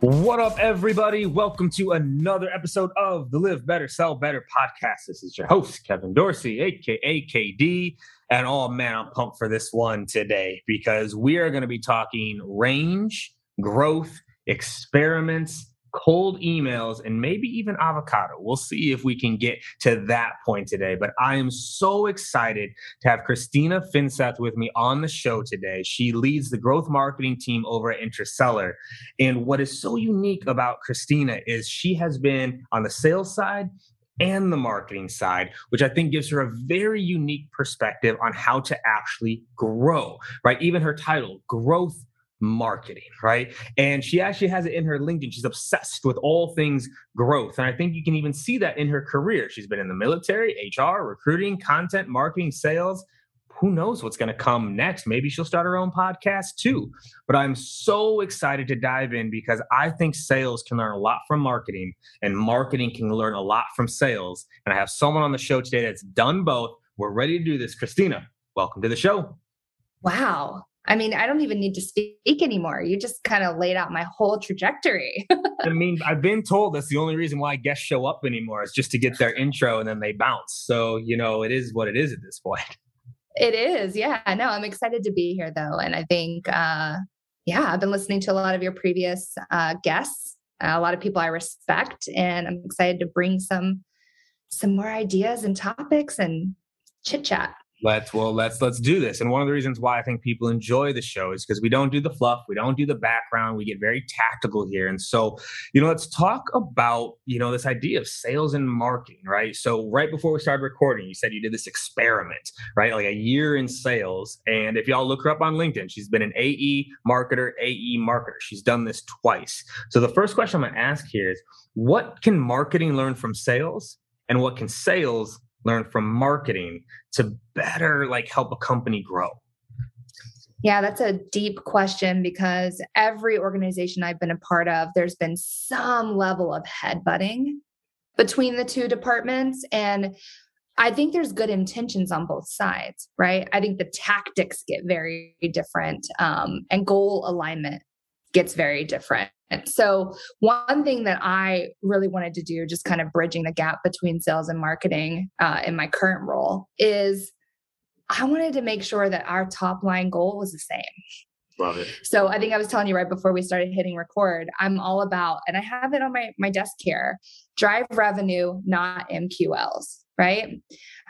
What up, everybody? Welcome to another episode of the Live Better, Sell Better podcast. This is your host, Kevin Dorsey, aka KD. And oh man, I'm pumped for this one today because we are going to be talking range, growth, experiments, cold emails, and maybe even avocado. We'll see if we can get to that point today. But I am so excited to have Christina Finseth with me on the show today. She leads the growth marketing team over at Interseller. And what is so unique about Christina is she has been on the sales side and the marketing side, which I think gives her a very unique perspective on how to actually grow, right? Even her title, Growth marketing, right? And she actually has it in her LinkedIn. She's obsessed with all things growth. And I think you can even see that in her career. She's been in the military, HR, recruiting, content, marketing, sales. Who knows what's going to come next? Maybe she'll start her own podcast too. But I'm so excited to dive in because I think sales can learn a lot from marketing and marketing can learn a lot from sales. And I have someone on the show today that's done both. We're ready to do this. Christina, welcome to the show. Wow. I mean, I don't even need to speak anymore. You just kind of laid out my whole trajectory. I mean, I've been told that's the only reason why guests show up anymore is just to get their intro and then they bounce. So, you know, it is what it is at this point. It is. Yeah. No, I'm excited to be here though. And I think, uh, yeah, I've been listening to a lot of your previous uh, guests, a lot of people I respect, and I'm excited to bring some some more ideas and topics and chit chat let's well let's let's do this. And one of the reasons why i think people enjoy the show is because we don't do the fluff we don't do the background we get very tactical here. And so you know let's talk about you know this idea of sales and marketing right? So right before we started recording you said you did this experiment right? Like a year in sales. And if y'all look her up on linkedin she's been an ae marketer ae marketer. She's done this twice. So the first question i'm going to ask here is what can marketing learn from sales? And what can sales learn from marketing to better like help a company grow? Yeah, that's a deep question because every organization I've been a part of, there's been some level of headbutting between the two departments. And I think there's good intentions on both sides, right? I think the tactics get very different um, and goal alignment gets very different. So, one thing that I really wanted to do, just kind of bridging the gap between sales and marketing uh, in my current role, is I wanted to make sure that our top line goal was the same. Love it. So I think I was telling you right before we started hitting record, I'm all about, and I have it on my, my desk here, drive revenue, not MQLs, right?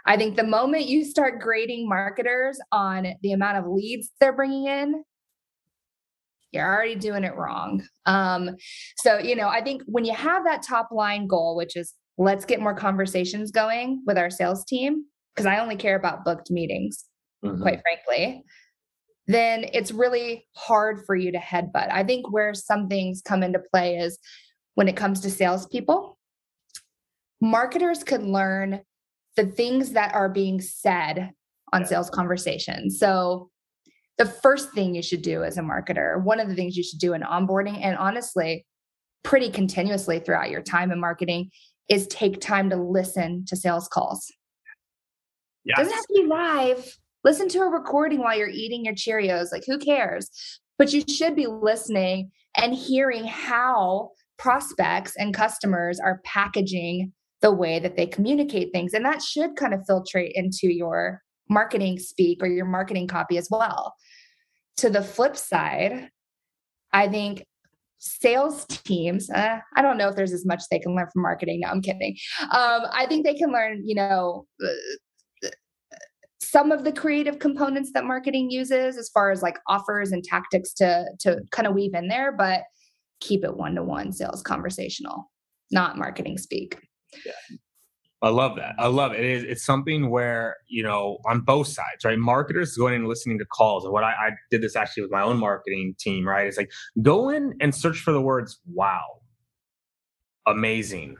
I think the moment you start grading marketers on the amount of leads they're bringing in, you're already doing it wrong. Um, so, you know, I think when you have that top line goal, which is let's get more conversations going with our sales team because I only care about booked meetings, mm-hmm. quite frankly, then it's really hard for you to headbutt. I think where some things come into play is when it comes to salespeople, marketers could learn the things that are being said on sales conversations. So, the first thing you should do as a marketer, one of the things you should do in onboarding, and honestly, pretty continuously throughout your time in marketing, is take time to listen to sales calls. Yes. Doesn't have to be live. Listen to a recording while you're eating your Cheerios. Like, who cares? But you should be listening and hearing how prospects and customers are packaging the way that they communicate things. And that should kind of filtrate into your marketing speak or your marketing copy as well. To the flip side, I think sales teams uh, i don't know if there's as much they can learn from marketing. No i'm kidding. Um, i think they can learn you know uh, some of the creative components that marketing uses as far as like offers and tactics to to kind of weave in there but keep it one to one sales conversational not marketing speak. Yeah. I love that. I love it. it is, it's something where, you know, on both sides, right? Marketers going and listening to calls. And what I, I did this actually with my own marketing team, right? It's like go in and search for the words, wow, amazing,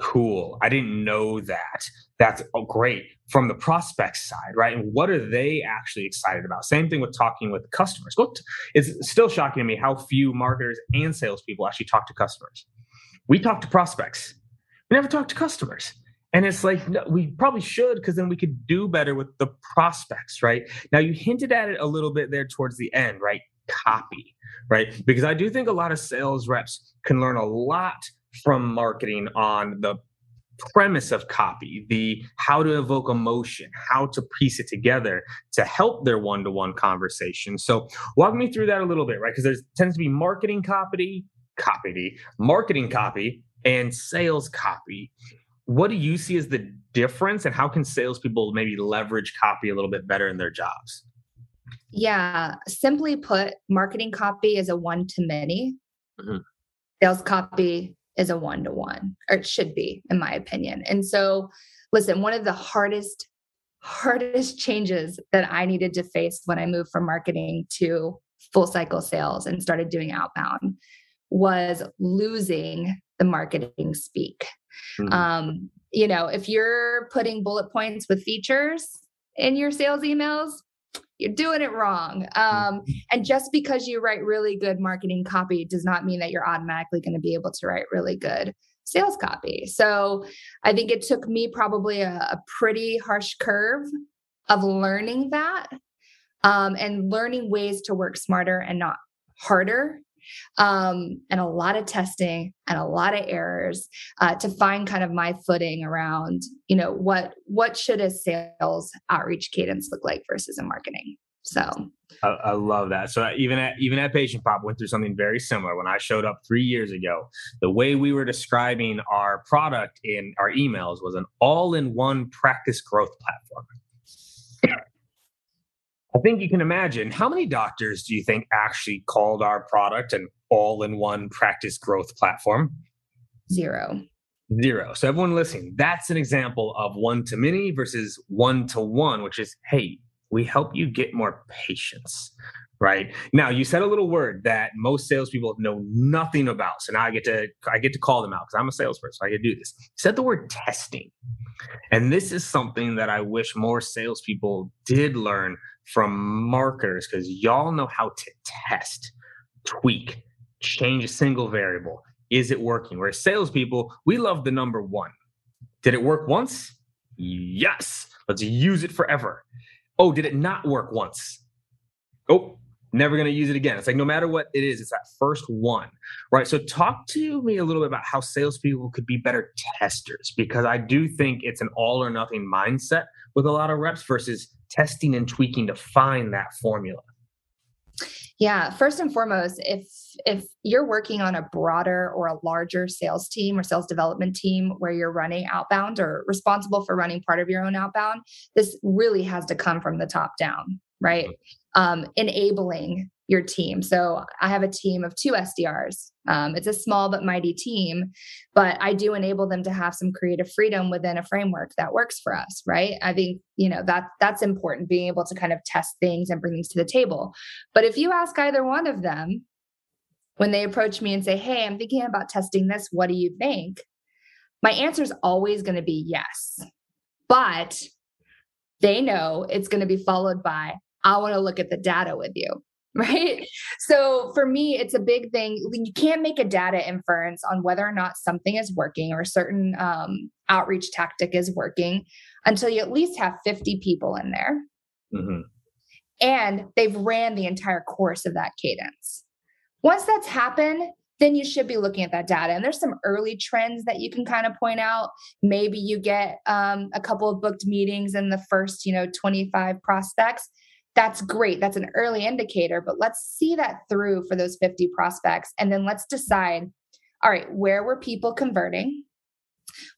cool. I didn't know that. That's oh, great from the prospect side, right? And what are they actually excited about? Same thing with talking with customers. It's still shocking to me how few marketers and salespeople actually talk to customers. We talk to prospects. We never talk to customers. And it's like, no, we probably should because then we could do better with the prospects, right? Now, you hinted at it a little bit there towards the end, right? Copy, right? Because I do think a lot of sales reps can learn a lot from marketing on the premise of copy, the how to evoke emotion, how to piece it together to help their one to one conversation. So, walk me through that a little bit, right? Because there tends to be marketing copy, copy, marketing copy, and sales copy what do you see as the difference and how can salespeople maybe leverage copy a little bit better in their jobs? Yeah, simply put, marketing copy is a one to many. Mm-hmm. Sales copy is a one to one, or it should be, in my opinion. And so, listen, one of the hardest, hardest changes that I needed to face when I moved from marketing to full cycle sales and started doing outbound was losing the marketing speak. Mm-hmm. Um, you know, if you're putting bullet points with features in your sales emails, you're doing it wrong. Um, mm-hmm. and just because you write really good marketing copy does not mean that you're automatically going to be able to write really good sales copy. So I think it took me probably a, a pretty harsh curve of learning that um, and learning ways to work smarter and not harder um, and a lot of testing and a lot of errors uh, to find kind of my footing around you know what what should a sales outreach cadence look like versus a marketing so I, I, love that. So even at even at PatientPop went through something very similar when I showed up three years ago. The way we were describing our product in our emails was an all-in-one practice growth platform. I think you can imagine how many doctors do you think actually called our product an all in one practice growth platform? Zero. Zero. So, everyone listening, that's an example of one to many versus one to one, which is hey, we help you get more patients. Right now, you said a little word that most salespeople know nothing about. So now I get to I get to call them out because I'm a salesperson. So I can do this. You said the word testing, and this is something that I wish more salespeople did learn from marketers because y'all know how to test, tweak, change a single variable. Is it working? Whereas salespeople, we love the number one. Did it work once? Yes. Let's use it forever. Oh, did it not work once? Oh, never going to use it again. It's like no matter what it is, it's that first one, right? So, talk to me a little bit about how salespeople could be better testers because I do think it's an all or nothing mindset with a lot of reps versus testing and tweaking to find that formula? Yeah, first and foremost, if if you're working on a broader or a larger sales team or sales development team where you're running outbound or responsible for running part of your own outbound, this really has to come from the top down. Right? Mm-hmm. Um, enabling your team. So I have a team of two SDRs. Um, it's a small but mighty team, but I do enable them to have some creative freedom within a framework that works for us, right? I think you know that that's important, being able to kind of test things and bring things to the table. But if you ask either one of them when they approach me and say, "Hey, I'm thinking about testing this. What do you think?" My answer is always going to be yes, but they know it's going to be followed by, "I want to look at the data with you." right? So for me, it's a big thing. You can't make a data inference on whether or not something is working or a certain um, outreach tactic is working until you at least have 50 people in there. Mm-hmm. And they've ran the entire course of that cadence. Once that's happened, then you should be looking at that data. And there's some early trends that you can kind of point out. Maybe you get um, a couple of booked meetings in the first, you know, 25 prospects that's great. That's an early indicator, but let's see that through for those 50 prospects. And then let's decide all right, where were people converting?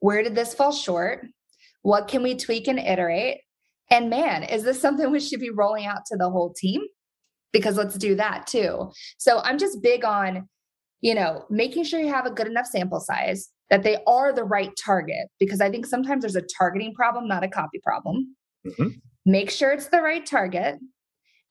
Where did this fall short? What can we tweak and iterate? And man, is this something we should be rolling out to the whole team? Because let's do that too. So I'm just big on, you know, making sure you have a good enough sample size that they are the right target. Because I think sometimes there's a targeting problem, not a copy problem. Mm-hmm make sure it's the right target.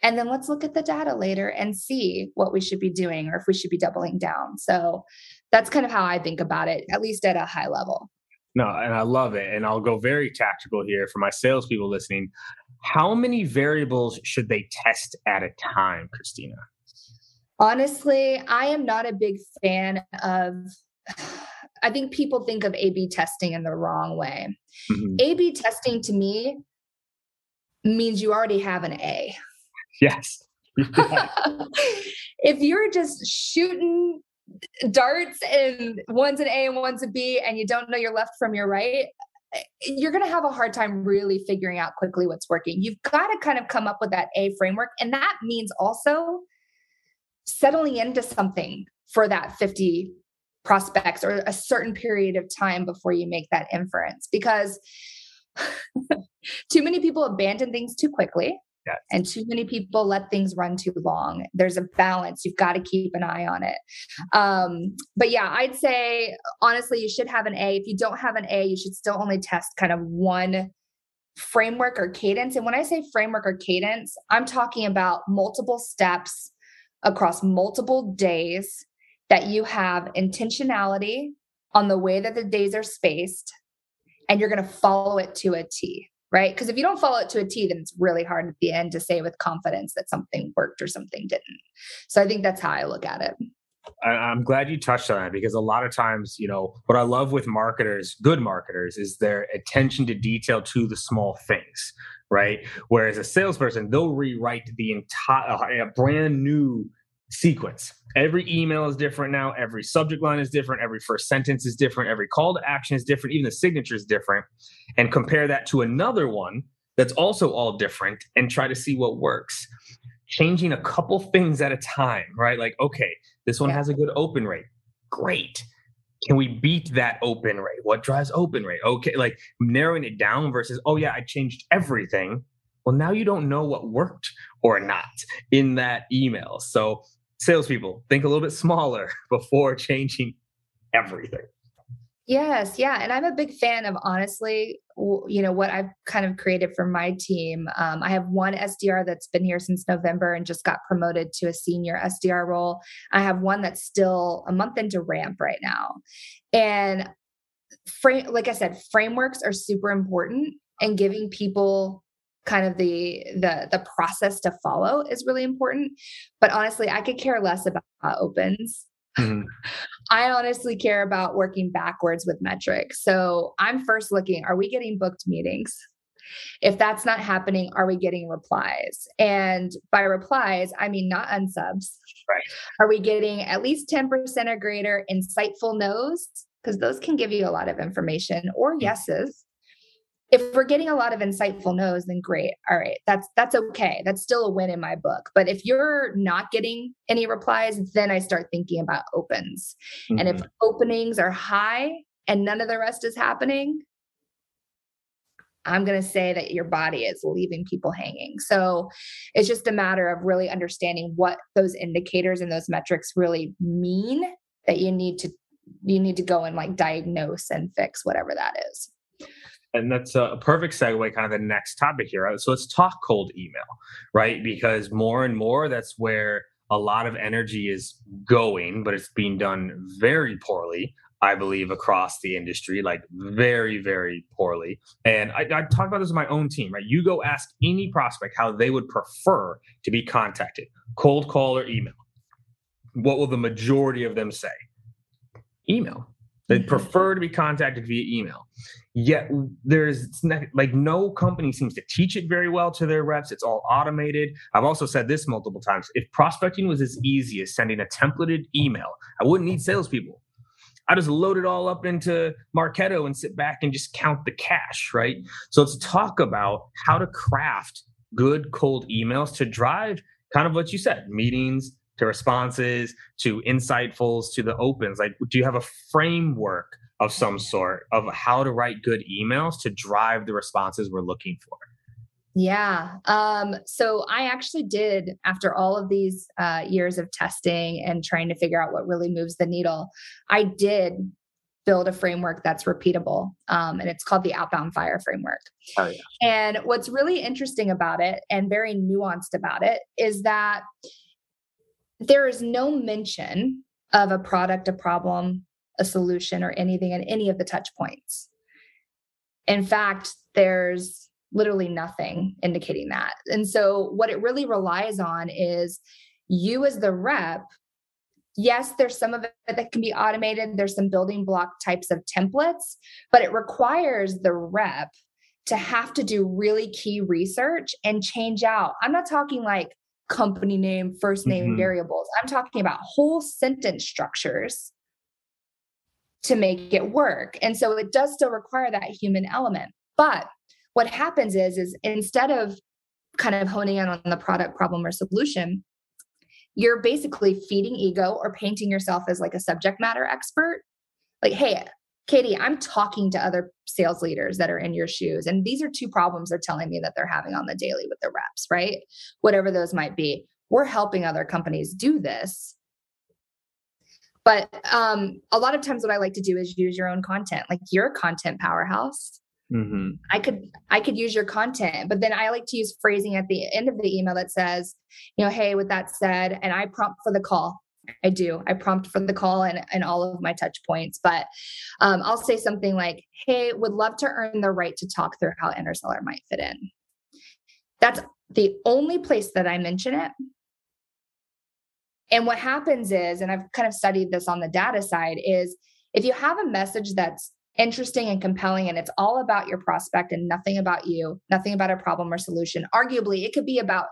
And then let's look at the data later and see what we should be doing or if we should be doubling down. So that's kind of how I think about it, at least at a high level. No, and I love it. And I'll go very tactical here for my salespeople listening. How many variables should they test at a time, Christina? Honestly, I am not a big fan of. I think people think of A B testing in the wrong way. Mm-hmm. A B testing to me means you already have an A. Yes. if you're just shooting darts and one's an A and one's a B and you don't know your left from your right, you're going to have a hard time really figuring out quickly what's working. You've got to kind of come up with that A framework. And that means also settling into something for that 50 prospects or a certain period of time before you make that inference because too many people abandon things too quickly. Yes. And too many people let things run too long. There's a balance. You've got to keep an eye on it. Um, but yeah, I'd say honestly, you should have an A. If you don't have an A, you should still only test kind of one framework or cadence. And when I say framework or cadence, I'm talking about multiple steps across multiple days that you have intentionality on the way that the days are spaced and you're going to follow it to a T, right? Because if you don't follow it to a T, then it's really hard at the end to say with confidence that something worked or something didn't. So I think that's how I look at it. I'm glad you touched on that because a lot of times, you know, what I love with marketers, good marketers, is their attention to detail to the small things, right? Whereas a salesperson, they'll rewrite the entire, a brand new sequence. Every email is different now. Every subject line is different. Every first sentence is different. Every call to action is different. Even the signature is different. And compare that to another one that's also all different and try to see what works. Changing a couple things at a time, right? Like, okay, this one yeah. has a good open rate. Great. Can we beat that open rate? What drives open rate? Okay, like narrowing it down versus, oh, yeah, I changed everything. Well, now you don't know what worked or not in that email. So salespeople think a little bit smaller before changing everything. Yes, yeah, and I'm a big fan of honestly, you know, what I've kind of created for my team. Um, I have one SDR that's been here since November and just got promoted to a senior SDR role. I have one that's still a month into ramp right now, and frame, like I said, frameworks are super important, and giving people kind of the the the process to follow is really important. But honestly i could care less about opens. Mm-hmm. i honestly care about working backwards with metrics. So i'm first looking are we getting booked meetings? If that's not happening are we getting replies? And by replies i mean not unsubs. Right. Are we getting at least 10% or greater insightful no's? Because those can give you a lot of information or mm. yeses if we're getting a lot of insightful no's then great all right that's that's okay that's still a win in my book but if you're not getting any replies then i start thinking about opens mm-hmm. and if mm-hmm. openings are high and none of the rest is happening I'm going to say that your body is leaving people hanging. So it's just a matter of really understanding what those indicators and those metrics really mean that you need to you need to go and like diagnose and fix whatever that is. And that's a perfect segue, kind of the next topic here. So let's talk cold email, right? Because more and more, that's where a lot of energy is going, but it's being done very poorly. I believe across the industry, like very, very poorly. And I, I talk about this with my own team, right? You go ask any prospect how they would prefer to be contacted, cold call or email. What will the majority of them say? Email. Mm-hmm. prefer to be contacted via email. Yet there's like no company seems to teach it very well to their reps. It's all automated. I've also said this multiple times. If prospecting was as easy as sending a templated email, I wouldn't need salespeople. I just load it all up into Marketo and sit back and just count the cash, right? So let's talk about how to craft good cold emails to drive kind of what you said meetings to responses to insightfuls to the opens. Like, do you have a framework of some sort of how to write good emails to drive the responses we're looking for? Yeah. Um, so I actually did, after all of these uh, years of testing and trying to figure out what really moves the needle, I did build a framework that's repeatable. Um, and it's called the Outbound Fire Framework. Oh, yeah. And what's really interesting about it and very nuanced about it is that there is no mention of a product, a problem, a solution, or anything in any of the touch points. In fact, there's literally nothing indicating that. And so, what it really relies on is you as the rep. Yes, there's some of it that can be automated. There's some building block types of templates, but it requires the rep to have to do really key research and change out. I'm not talking like company name, first name mm-hmm. variables. I'm talking about whole sentence structures to make it work. And so it does still require that human element. But what happens is is instead of kind of honing in on the product problem or solution you're basically feeding ego or painting yourself as like a subject matter expert like hey KD i'm talking to other sales leaders that are in your shoes and these are two problems they're telling me that they're having on the daily with their reps right whatever those might be we're helping other companies do this but um, a lot of times what i like to do is use your own content like you're a content powerhouse Mm-hmm. I could I could use your content, but then I like to use phrasing at the end of the email that says, you know, hey, with that said, and I prompt for the call. I do. I prompt for the call and, and all of my touch points. But um, I'll say something like, hey, would love to earn the right to talk through how Interseller might fit in. That's the only place that I mention it. And what happens is, and I've kind of studied this on the data side, is if you have a message that's interesting and compelling and it's all about your prospect and nothing about you, nothing about a problem or solution. Arguably, it could be about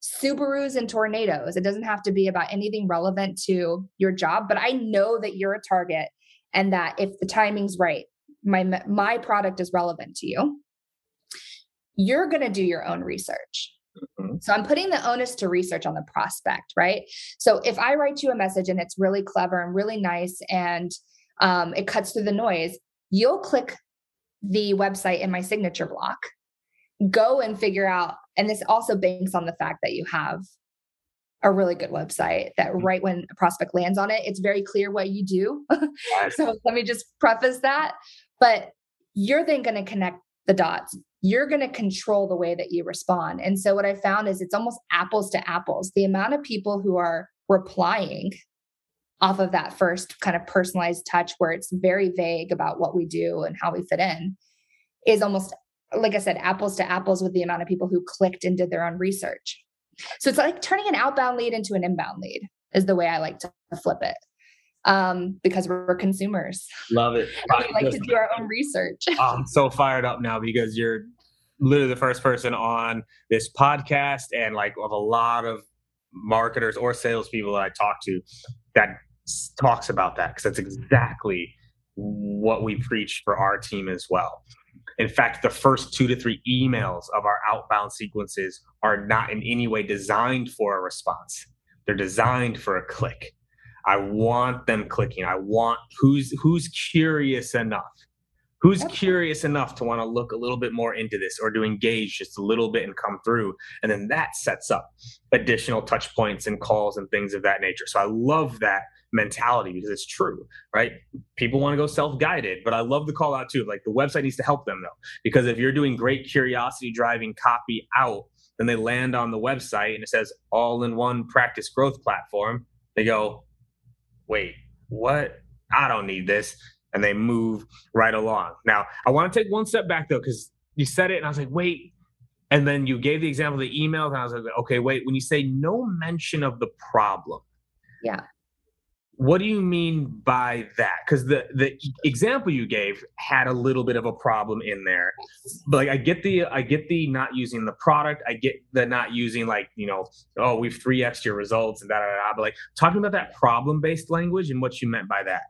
Subarus and tornadoes. It doesn't have to be about anything relevant to your job, but I know that you're a target and that if the timing's right, my my product is relevant to you. You're going to do your own research. Mm-hmm. So I'm putting the onus to research on the prospect, right? So if I write you a message and it's really clever and really nice and um, it cuts through the noise, you'll click the website in my signature block, go and figure out, and this also banks on the fact that you have a really good website that mm-hmm. right when a prospect lands on it, it's very clear what you do. so let me just preface that. But you're then going to connect the dots. You're going to control the way that you respond. And so what I found is it's almost apples to apples. The amount of people who are replying off of that first kind of personalized touch where it's very vague about what we do and how we fit in is almost like I said, apples to apples with the amount of people who clicked and did their own research. So it's like turning an outbound lead into an inbound lead is the way I like to flip it. Um, because we're consumers. Love it. we like to do our own research. I'm so fired up now because you're literally the first person on this podcast and like of a lot of marketers or salespeople that I talk to that talks about that because that's exactly what we preach for our team as well. In fact, the first two to three emails of our outbound sequences are not in any way designed for a response. They're designed for a click. I want them clicking. I want who's who's curious enough Who's curious enough to want to look a little bit more into this or to engage just a little bit and come through? And then that sets up additional touch points and calls and things of that nature. So I love that mentality because it's true, right? People want to go self-guided, but I love the call out too. Like the website needs to help them though, because if you're doing great curiosity driving copy out, then they land on the website and it says all in one practice growth platform. They go, wait, what? I don't need this and they move right along. Now, I want to take one step back though, because you said it and I was like, wait. And then you gave the example of the email, and I was like, okay, wait, when you say no mention of the problem. Yeah. What do you mean by that? Because the the example you gave had a little bit of a problem in there, but like I get the I get the not using the product, I get the not using like you know oh we've three extra results and da da da. But like talking about that problem based language and what you meant by that.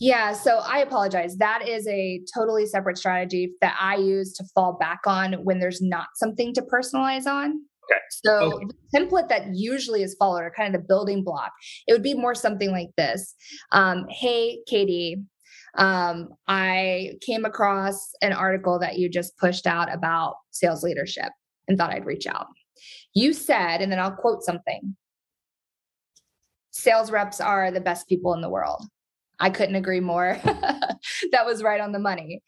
Yeah, so I apologize. That is a totally separate strategy that I use to fall back on when there's not something to personalize on. Okay. So okay. the template that usually is followed, or kind of the building block, it would be more something like this. Um, hey, KD, um, I came across an article that you just pushed out about sales leadership and thought I'd reach out. You said, and then I'll quote something sales reps are the best people in the world. I couldn't agree more. that was right on the money.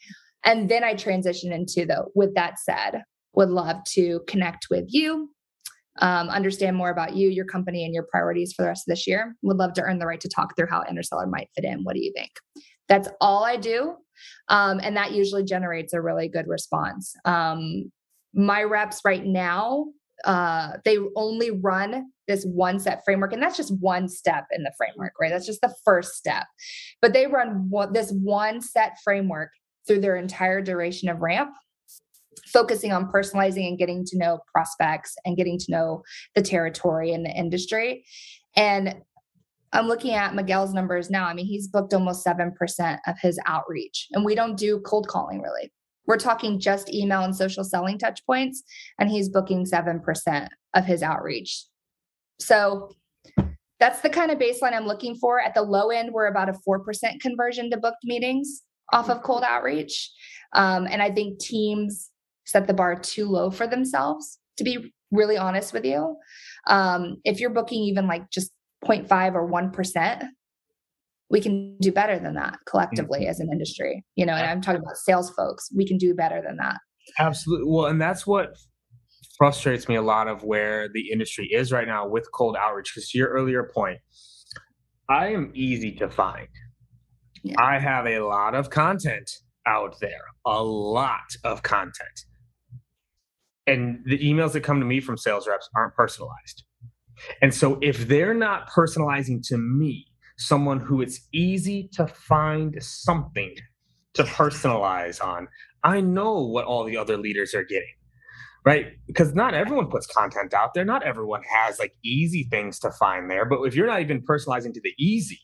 And then I transitioned into the, with that said, would love to connect with you, um, understand more about you, your company, and your priorities for the rest of this year. Would love to earn the right to talk through how Interseller might fit in. What do you think? That's all I do. Um, and that usually generates a really good response. Um, my reps right now, uh, they only run this one set framework and that's just one step in the framework right that's just the first step but they run one, this one set framework through their entire duration of ramp focusing on personalizing and getting to know prospects and getting to know the territory and the industry and I'm looking at Miguel's numbers now. I mean, he's booked almost 7% of his outreach, and we don't do cold calling really. We're talking just email and social selling touch points, and he's booking 7% of his outreach. So that's the kind of baseline I'm looking for. At the low end, we're about a 4% conversion to booked meetings off of cold outreach. Um, and I think teams set the bar too low for themselves, to be really honest with you. Um, if you're booking even like just 0.5 or 1%, we can do better than that collectively mm-hmm. as an industry. You know, and I'm talking about sales folks, we can do better than that. Absolutely. Well, and that's what frustrates me a lot of where the industry is right now with cold outreach. Because to your earlier point, I am easy to find. Yeah. I have a lot of content out there, a lot of content. And the emails that come to me from sales reps aren't personalized. And so if they're not personalizing to me, someone who it's easy to find something to personalize on, I know what all the other leaders are getting right? Because not everyone puts content out there. Not everyone has like easy things to find there. But if you're not even personalizing to the easy,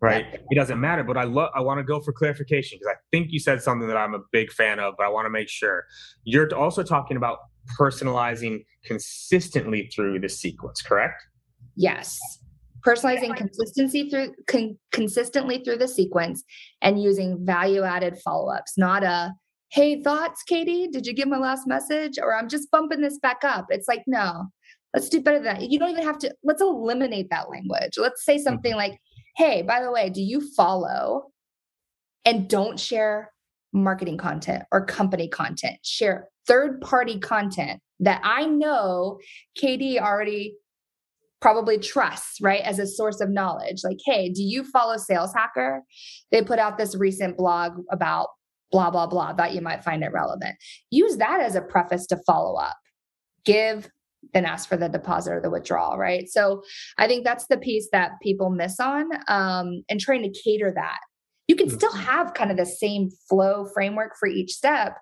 right, it doesn't matter. But I love. I want to go for clarification because I think you said something that I'm a big fan of, but I want to make sure you're also talking about personalizing consistently through the sequence, correct? Yes. Personalizing consistency through con- consistently through the sequence and using value added follow ups, not a hey, thoughts, KD? Did you get my last message? Or I'm just bumping this back up. It's like, no, let's do better than that. You don't even have to, let's eliminate that language. Let's say something mm-hmm. like, hey, by the way, do you follow and don't share marketing content or company content? Share third party content that I know KD already probably trusts, right, as a source of knowledge. Like, hey, do you follow Sales Hacker? They put out this recent blog about blah, blah, blah, that you might find it relevant. Use that as a preface to follow up. Give, then ask for the deposit or the withdrawal, right? So I think that's the piece that people miss on um, and trying to cater that. You can still mm-hmm. have kind of the same flow framework for each step,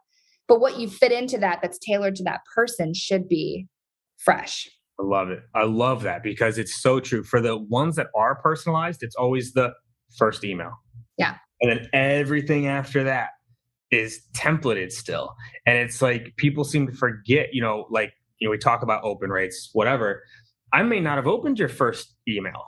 but what you fit into that that's tailored to that person should be fresh. I love it. I love that because it's so true. For the ones that are personalized, it's always the first email. Yeah. And then everything after that is templated still. And it's like people seem to forget, you know, like, you know, we talk about open rates, whatever. I may not have opened your first email.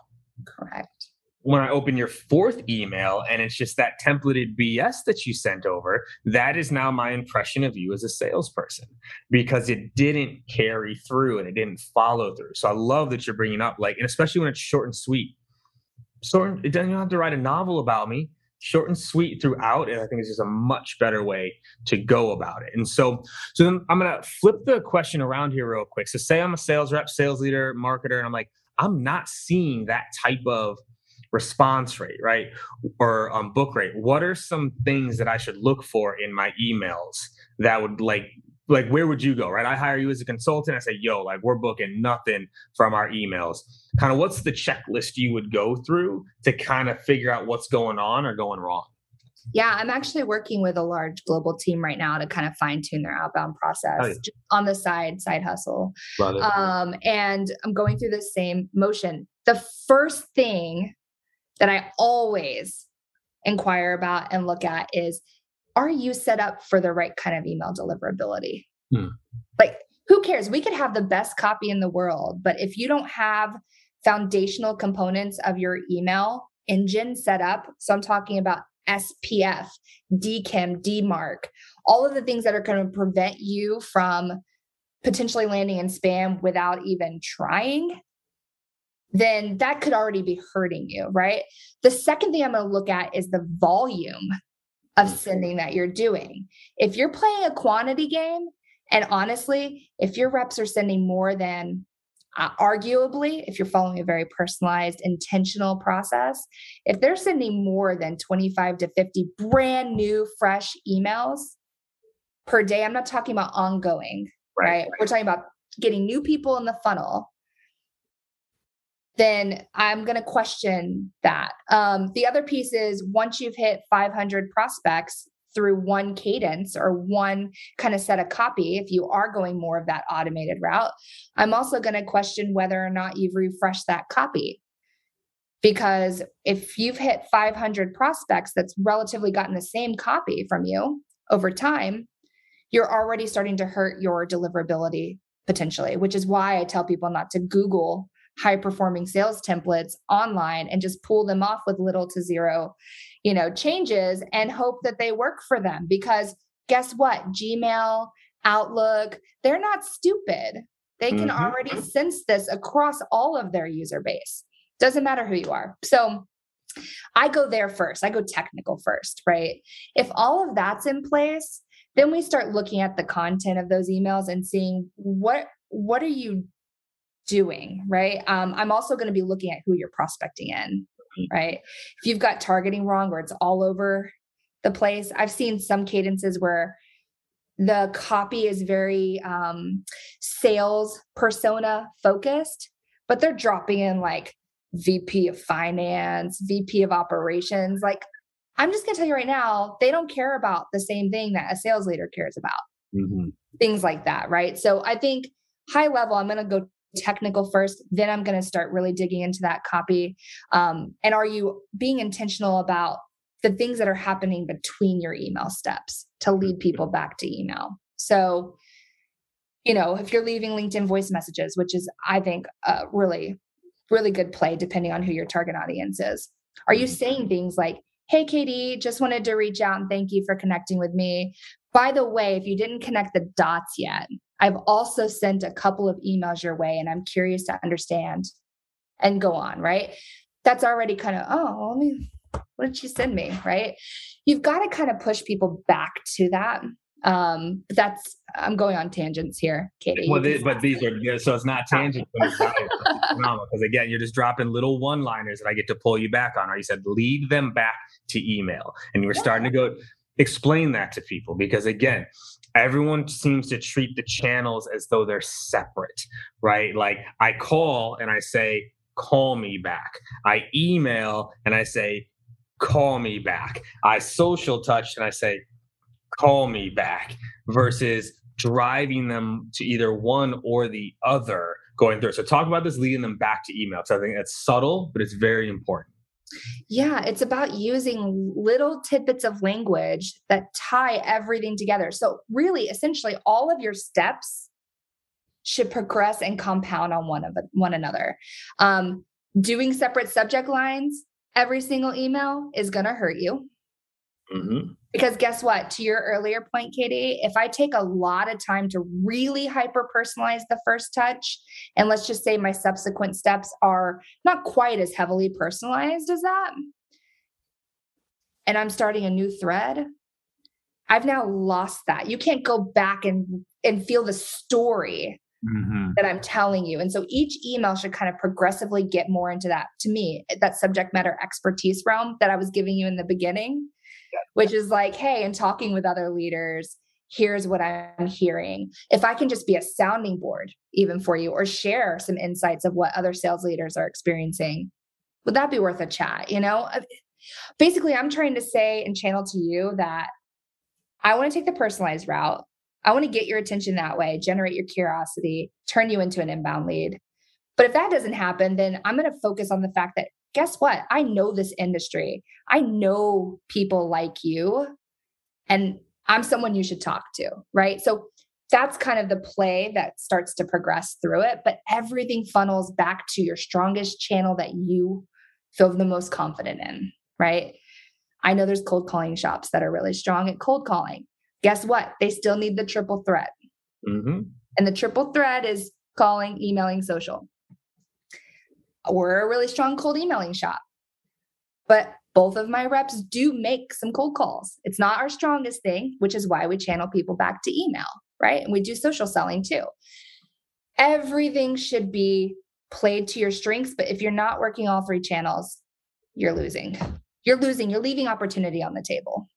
Correct. When I open your fourth email and it's just that templated BS that you sent over, that is now my impression of you as a salesperson because it didn't carry through and it didn't follow through. So I love that you're bringing up like, and especially when it's short and sweet. So it doesn't have to write a novel about me. Short and sweet throughout, and I think it's just a much better way to go about it. And so, so then I'm gonna flip the question around here real quick. So, say I'm a sales rep, sales leader, marketer, and I'm like, I'm not seeing that type of response rate, right? Or um, book rate. What are some things that I should look for in my emails that would like like where would you go right? I hire you as a consultant. I say yo like we're booking nothing from our emails. Kind of what's the checklist you would go through to kind of figure out what's going on or going wrong? Yeah i'm actually working with a large global team right now to kind of fine tune their outbound process oh, yeah. on the side side hustle. Um, and i'm going through the same motion. The first thing that I always inquire about and look at is are you set up for the right kind of email deliverability? Hmm. Like, who cares? We could have the best copy in the world, but if you don't have foundational components of your email engine set up, so I'm talking about SPF, DKIM, DMARC, all of the things that are going to prevent you from potentially landing in spam without even trying, then that could already be hurting you, right? The second thing I'm going to look at is the volume of mm. sending that you're doing. If you're playing a quantity game, and honestly, if your reps are sending more than uh, arguably, if you're following a very personalized, intentional process, if they're sending more than 25 to 50 brand new, fresh emails per day, I'm not talking about ongoing, right? right? We're talking about getting new people in the funnel then I'm going to question that. Um, the other piece is once you've hit 500 prospects through one cadence or one kind of set of copy, if you are going more of that automated route, I'm also going to question whether or not you've refreshed that copy. Because if you've hit 500 prospects that's relatively gotten the same copy from you over time, you're already starting to hurt your deliverability potentially, which is why I tell people not to Google high performing sales templates online and just pull them off with little to zero you know changes and hope that they work for them. Because guess what? Gmail outlook they're not stupid. They can mm-hmm. already sense this across all of their user base. Doesn't matter who you are. So i go there first. I go technical first right? If all of that's in place then we start looking at the content of those emails and seeing what what are you doing, right? Um, I'm also going to be looking at who you're prospecting in, mm-hmm. right? If you've got targeting wrong or it's all over the place, I've seen some cadences where the copy is very um, sales persona focused, but they're dropping in like VP of finance, VP of operations. Like, I'm just going to tell you right now, they don't care about the same thing that a sales leader cares about. Mm-hmm. Things like that, right? So I think high level, I'm going to go technical first then i'm going to start really digging into that copy. Um, and are you being intentional about the things that are happening between your email steps to lead people back to email? So you know if you're leaving linkedin voice messages which is i think a really really good play depending on who your target audience is are you saying things like hey KD just wanted to reach out and thank you for connecting with me. By the way if you didn't connect the dots yet I've also sent a couple of emails your way and I'm curious to understand and go on, right? That's already kind of, oh, let me, what did she send me? Right. You've got to kind of push people back to that. Um, but that's, I'm going on tangents here, KD. Well, they, but these are, yeah, so it's not tangents, because again, you're just dropping little one liners that I get to pull you back on. Or you said, lead them back to email. And you were yeah. starting to go, explain that to people because again everyone seems to treat the channels as though they're separate, right? Like I call and I say, call me back. I email and I say, call me back. I social touch and I say, call me back versus driving them to either one or the other going through. So talk about this leading them back to email. So I think it's subtle, but it's very important. Yeah, it's about using little tidbits of language that tie everything together. So, really, essentially, all of your steps should progress and compound on one of one another. Um, doing separate subject lines every single email is going to hurt you. Mm-hmm. Because guess what? To your earlier point, KD, if I take a lot of time to really hyper personalize the first touch, and let's just say my subsequent steps are not quite as heavily personalized as that, and I'm starting a new thread, I've now lost that. You can't go back and and feel the story Mm-hmm. that I'm telling you. And so each email should kind of progressively get more into that, to me, that subject matter expertise realm that I was giving you in the beginning, which is like, hey, in talking with other leaders, here's what I'm hearing. If I can just be a sounding board, even for you, or share some insights of what other sales leaders are experiencing, would that be worth a chat? You know, Uh, basically, I'm trying to say and channel to you that I want to take the personalized route. I want to get your attention that way, generate your curiosity, turn you into an inbound lead. But if that doesn't happen, then I'm going to focus on the fact that guess what? I know this industry. I know people like you, and I'm someone you should talk to, right? So that's kind of the play that starts to progress through it. But everything funnels back to your strongest channel that you feel the most confident in, right? I know there's cold calling shops that are really strong at cold calling guess what? They still need the triple threat. Mm-hmm. And the triple threat is calling, emailing, social. We're a really strong cold emailing shop. But both of my reps do make some cold calls. It's not our strongest thing, which is why we channel people back to email, right? And we do social selling too. Everything should be played to your strengths, but if you're not working all three channels, you're losing. You're losing. You're leaving opportunity on the table.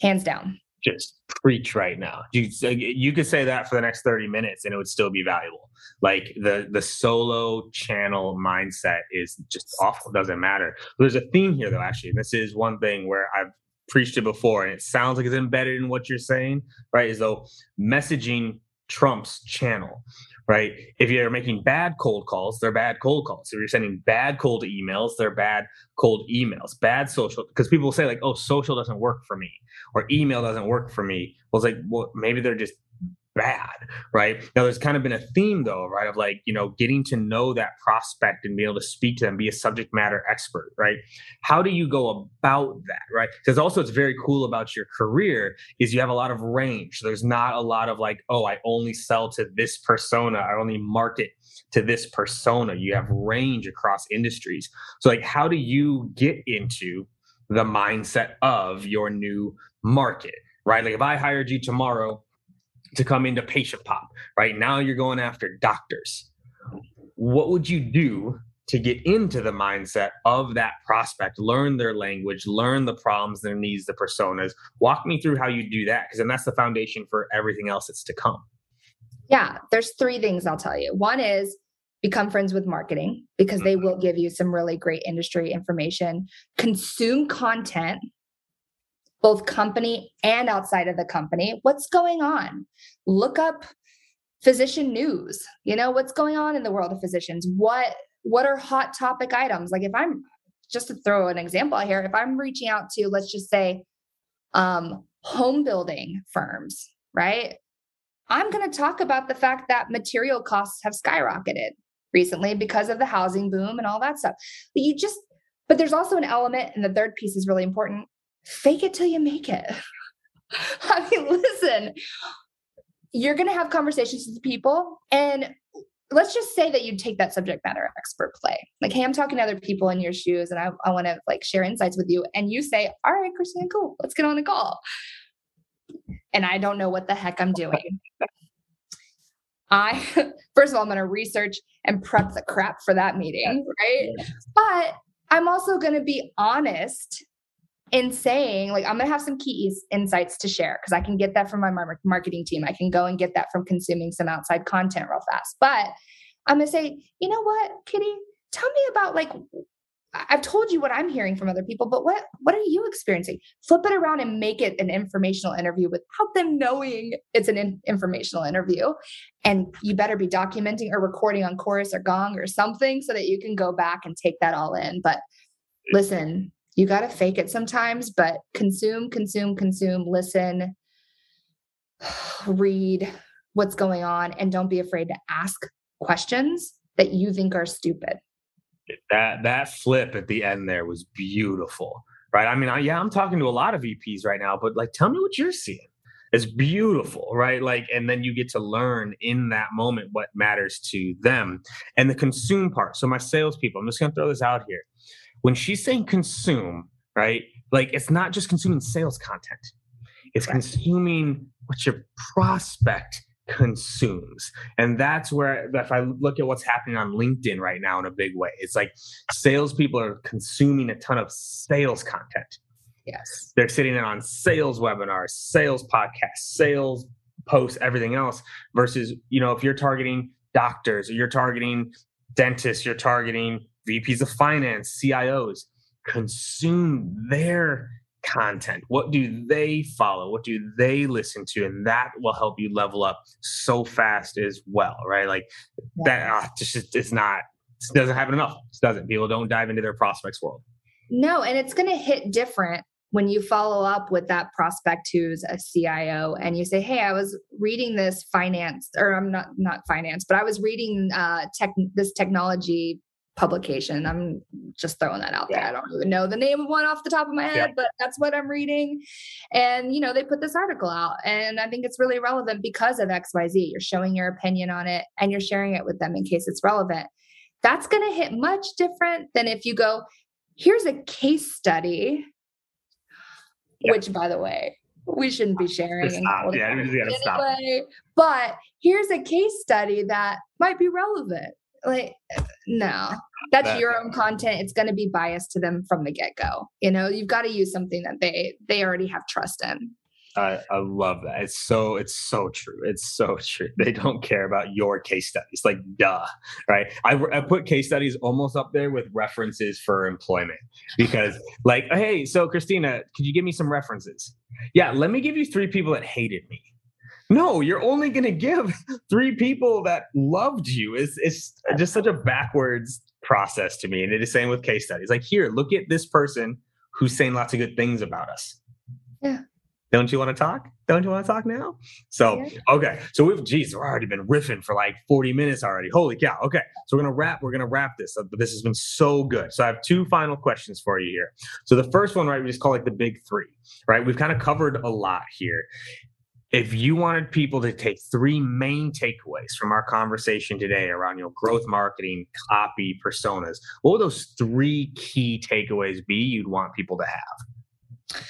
Hands down just preach right now. You you could say that for the next 30 minutes and it would still be valuable. Like the the solo channel mindset is just awful. Doesn't matter. There's a theme here though, actually. And this is one thing where I've preached it before and it sounds like it's embedded in what you're saying, right? Is though messaging trumps channel right? If you're making bad cold calls, they're bad cold calls. If you're sending bad cold emails, they're bad cold emails. Bad social, because people say like, "Oh, social doesn't work for me," or "Email doesn't work for me." Well, it's like, well, maybe they're just bad, right? Now, there's kind of been a theme though, right, of like, you know, getting to know that prospect and be able to speak to them, be a subject matter expert, right? How do you go about that, right? Because also, it's very cool about your career is you have a lot of range. There's not a lot of like, oh, I only sell to this persona, I only market to this persona. You have range across industries. So, like, how do you get into the mindset of your new market? Right. Like if I hired you tomorrow to come into PatientPop. Right now, you're going after doctors. What would you do to get into the mindset of that prospect? Learn their language, learn the problems, their needs, the personas. Walk me through how you do that, because then that's the foundation for everything else that's to come. Yeah, there's three things I'll tell you. One is become friends with marketing because they mm-hmm. will give you some really great industry information. Consume content both company and outside of the company. What's going on? Look up physician news. You know, what's going on in the world of physicians? What what are hot topic items? Like if I'm just to throw an example here, if I'm reaching out to let's just say um home building firms, right? I'm going to talk about the fact that material costs have skyrocketed recently because of the housing boom and all that stuff. But you just but there's also an element and the third piece is really important fake it till you make it. I mean, listen, you're going to have conversations with people and let's just say that you take that subject matter expert play. Like, hey, I'm talking to other people in your shoes and I, I want to like share insights with you. And you say, all right, Christina, cool, let's get on a call. And I don't know what the heck I'm doing. I, first of all, I'm going to research and prep the crap for that meeting, right? But I'm also going to be honest in saying like i'm going to have some key insights to share because i can get that from my marketing team. I can go and get that from consuming some outside content real fast. But i'm going to say you know what KD? Tell me about like i've told you what i'm hearing from other people but what what are you experiencing? Flip it around and make it an informational interview without them knowing it's an in- informational interview. And you better be documenting or recording on Chorus or Gong or something so that you can go back and take that all in. But listen you got to fake it sometimes, but consume, consume, consume, listen, read what's going on, and don't be afraid to ask questions that you think are stupid. That that flip at the end there was beautiful, right? I mean, I, yeah, I'm talking to a lot of VPs right now, but like, tell me what you're seeing. It's beautiful, right? Like, and then you get to learn in that moment what matters to them and the consume part. So my salespeople, I'm just going to throw this out here. When she's saying consume, right? Like, it's not just consuming sales content. It's consuming what your prospect consumes. And that's where, if I look at what's happening on LinkedIn right now in a big way, it's like salespeople are consuming a ton of sales content. Yes. They're sitting in on sales webinars, sales podcasts, sales posts, everything else. Versus, you know, if you're targeting doctors or you're targeting dentists, you're targeting VPs of finance, CIOs, consume their content? What do they follow? What do they listen to? And that will help you level up so fast as well, right? Like that uh, just it's not it doesn't happen enough. It doesn't. People don't dive into their prospects world. No, and it's going to hit different when you follow up with that prospect who's a CIO and you say, "Hey, I was reading this finance, or I'm not not finance, but I was reading uh, tech this technology publication. I'm just throwing that out yeah. there. I don't even know the name of one off the top of my head, yeah. but that's what I'm reading. And, you know, they put this article out and I think it's really relevant because of XYZ. You're showing your opinion on it and you're sharing it with them in case it's relevant. That's going to hit much different than if you go, here's a case study, yeah. which, by the way, we shouldn't be sharing. Stop. Yeah, anyway, stop. But here's a case study that might be relevant like eh, no that's that, your own content it's going to be biased to them from the get-go you know you've got to use something that they they already have trust in I, I love that. It's so it's so true. It's so true. They don't care about your case studies. Like duh, right? I, I put case studies almost up there with references for employment because like, hey, so Christina, could you give me some references? Yeah, let me give you three people that hated me. No, you're only going to give three people that loved you. It's, it's just such a backwards process to me. And it is same with case studies, like, here, look at this person who's saying lots of good things about us. Yeah. Don't you want to talk? Don't you want to talk now? So, yeah. okay. So we've, geez, we've already been riffing for like 40 minutes already. Holy cow. Okay. So we're going to wrap, we're going to wrap this. This has been so good. So I have two final questions for you here. So the first one, right, we just call it the big three, right? We've kind of covered a lot here if you wanted people to take three main takeaways from our conversation today around you know growth marketing copy personas what would those three key takeaways be you'd want people to have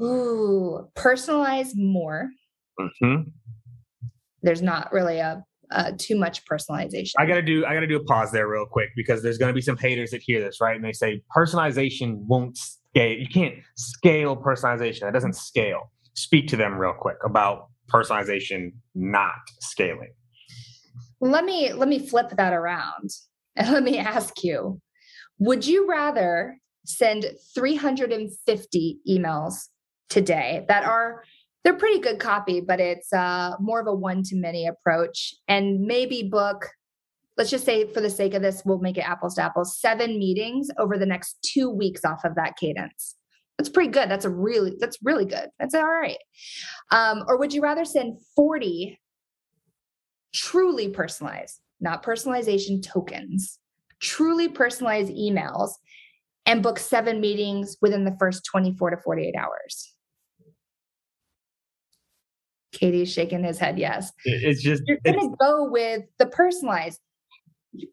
ooh personalize more mm-hmm. there's not really a uh, too much personalization. I gotta do. I gotta do a pause there real quick because there's gonna be some haters that hear this, right? And they say personalization won't scale. You can't scale personalization. That doesn't scale speak to them real quick about personalization not scaling? Let me let me flip that around and let me ask you would you rather send 350 emails today that are they're pretty good copy but it's uh, more of a one to many approach and maybe book let's just say for the sake of this we'll make it apples to apples seven meetings over the next two weeks off of that cadence that's pretty good. That's a really that's really good. That's all right. Um, or would you rather send 40 truly personalized, not personalization tokens, truly personalized emails and book seven meetings within the first 24 to 48 hours? KD's shaking his head. Yes. It's just you're going to go with the personalized.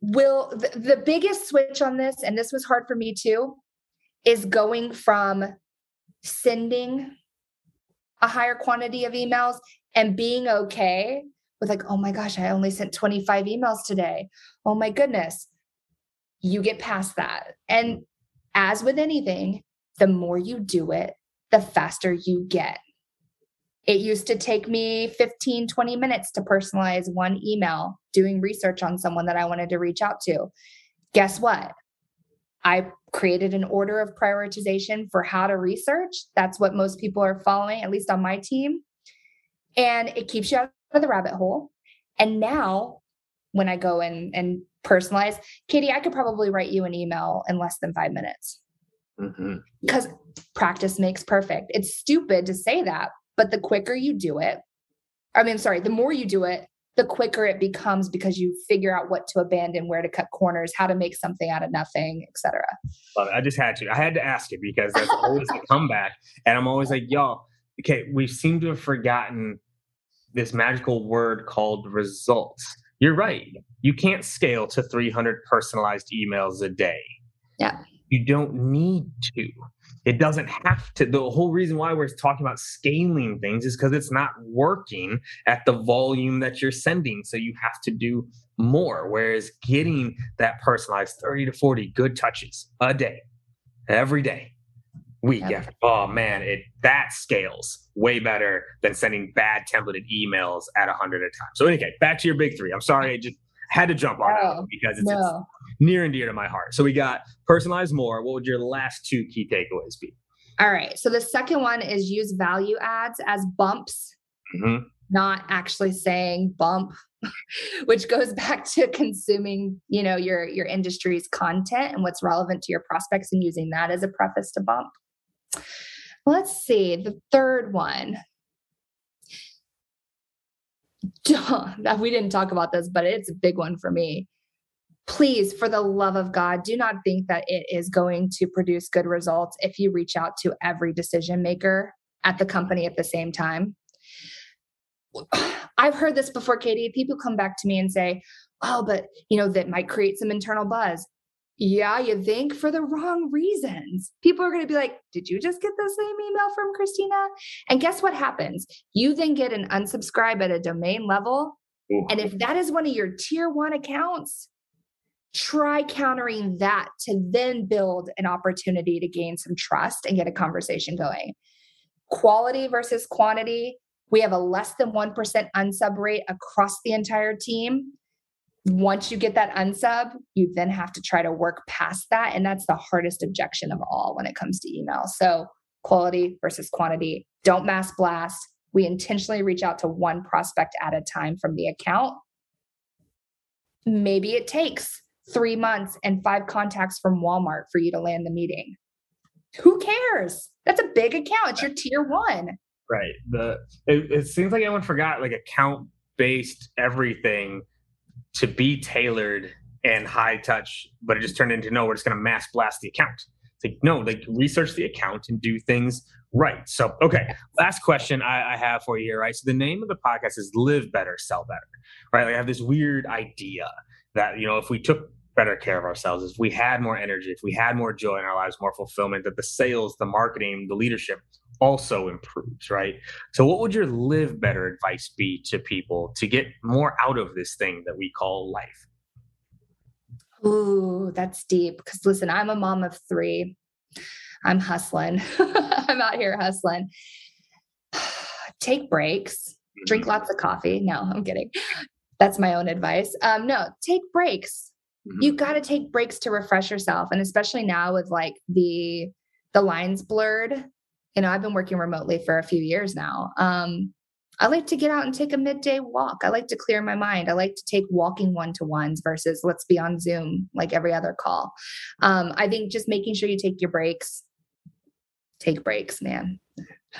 Will the, the biggest switch on this, and this was hard for me too, is going from sending a higher quantity of emails and being okay with like, oh my gosh, I only sent 25 emails today. Oh my goodness. You get past that. And as with anything, the more you do it, the faster you get. It used to take me 15, 20 minutes to personalize one email doing research on someone that I wanted to reach out to. Guess what? I created an order of prioritization for how to research. That's what most people are following, at least on my team. And it keeps you out of the rabbit hole. And now, when I go in and personalize, KD, I could probably write you an email in less than five minutes. Mm-hmm. Because practice makes perfect. It's stupid to say that, but the quicker you do it, I mean, sorry, the more you do it, the quicker it becomes because you figure out what to abandon, where to cut corners, how to make something out of nothing, etc. I just had to. I had to ask it because that's always a comeback. And I'm always like, y'all, okay, we seem to have forgotten this magical word called results. You're right. You can't scale to 300 personalized emails a day. Yeah. You don't need to. It doesn't have to. The whole reason why we're talking about scaling things is because it's not working at the volume that you're sending. So you have to do more. Whereas getting that personalized 30 to 40 good touches a day, every day, week yep. after, oh man, it that scales way better than sending bad templated emails at 100 at a time. So, anyway, back to your big three. I'm sorry, I just had to jump on no, because it's, no. it's, near and dear to my heart. So we got personalize more. What would your last two key takeaways be? All right. So the second one is use value adds as bumps, mm-hmm. not actually saying bump, which goes back to consuming, you know, your your industry's content and what's relevant to your prospects and using that as a preface to bump. Let's see. The third one we didn't talk about this, but it's a big one for me. Please, for the love of God, do not think that it is going to produce good results if you reach out to every decision maker at the company at the same time. I've heard this before, KD. People come back to me and say, Oh, but you know, that might create some internal buzz. Yeah, you think for the wrong reasons. People are going to be like, Did you just get the same email from Christina? And guess what happens? You then get an unsubscribe at a domain level. Ooh. And if that is one of your tier one accounts, try countering that to then build an opportunity to gain some trust and get a conversation going. Quality versus quantity. We have a less than 1% unsub rate across the entire team once you get that unsub, you then have to try to work past that. And that's the hardest objection of all when it comes to email. So, quality versus quantity. Don't mass blast. We intentionally reach out to one prospect at a time from the account. Maybe it takes three months and five contacts from Walmart for you to land the meeting. Who cares? That's a big account. It's your tier one. Right. The it, it seems like everyone forgot like account based everything to be tailored and high touch, but it just turned into no, we're just going to mass blast the account. It's like, no, like research the account and do things right. So, okay, last question I, I have for you right? So, the name of the podcast is Live Better, Sell Better, right? Like, I have this weird idea that, you know, if we took better care of ourselves, if we had more energy, if we had more joy in our lives, more fulfillment, that the sales, the marketing, the leadership also improves, right? So, what would your live better advice be to people to get more out of this thing that we call life? Ooh, that's deep. Because listen, I'm a mom of three. I'm hustling. I'm out here hustling. take breaks, drink mm-hmm. lots of coffee. No, I'm kidding. That's my own advice. Um, no, take breaks. Mm-hmm. You got to take breaks to refresh yourself. And especially now with like the the lines blurred you know, I've been working remotely for a few years now. Um, I like to get out and take a midday walk. I like to clear my mind. I like to take walking one to ones versus let's be on Zoom like every other call. Um, I think just making sure you take your breaks, take breaks, man.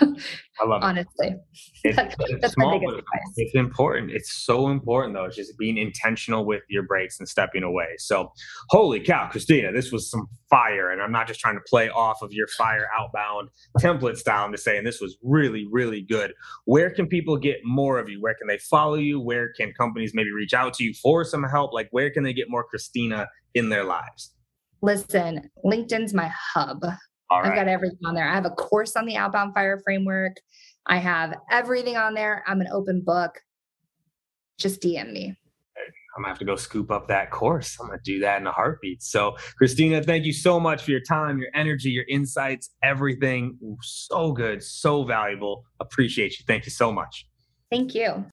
I love Honestly, it. It's, that's small, my biggest advice. It's important. It's so important though. It's just being intentional with your breaks and stepping away. So, holy cow, Christina, this was some fire. And I'm not just trying to play off of your fire outbound template style. Just saying this was really, really good. Where can people get more of you? Where can they follow you? Where can companies maybe reach out to you for some help? Like, where can they get more Christina in their lives? Listen, LinkedIn's my hub. All I've got everything on there. I have a course on the outbound fire framework. I have everything on there. I'm an open book. Just DM me. I'm gonna have to go scoop up that course. I'm gonna do that in a heartbeat. So, Christina, thank you so much for your time, your energy, your insights, everything. So good, so valuable. Appreciate you. Thank you so much. Thank you.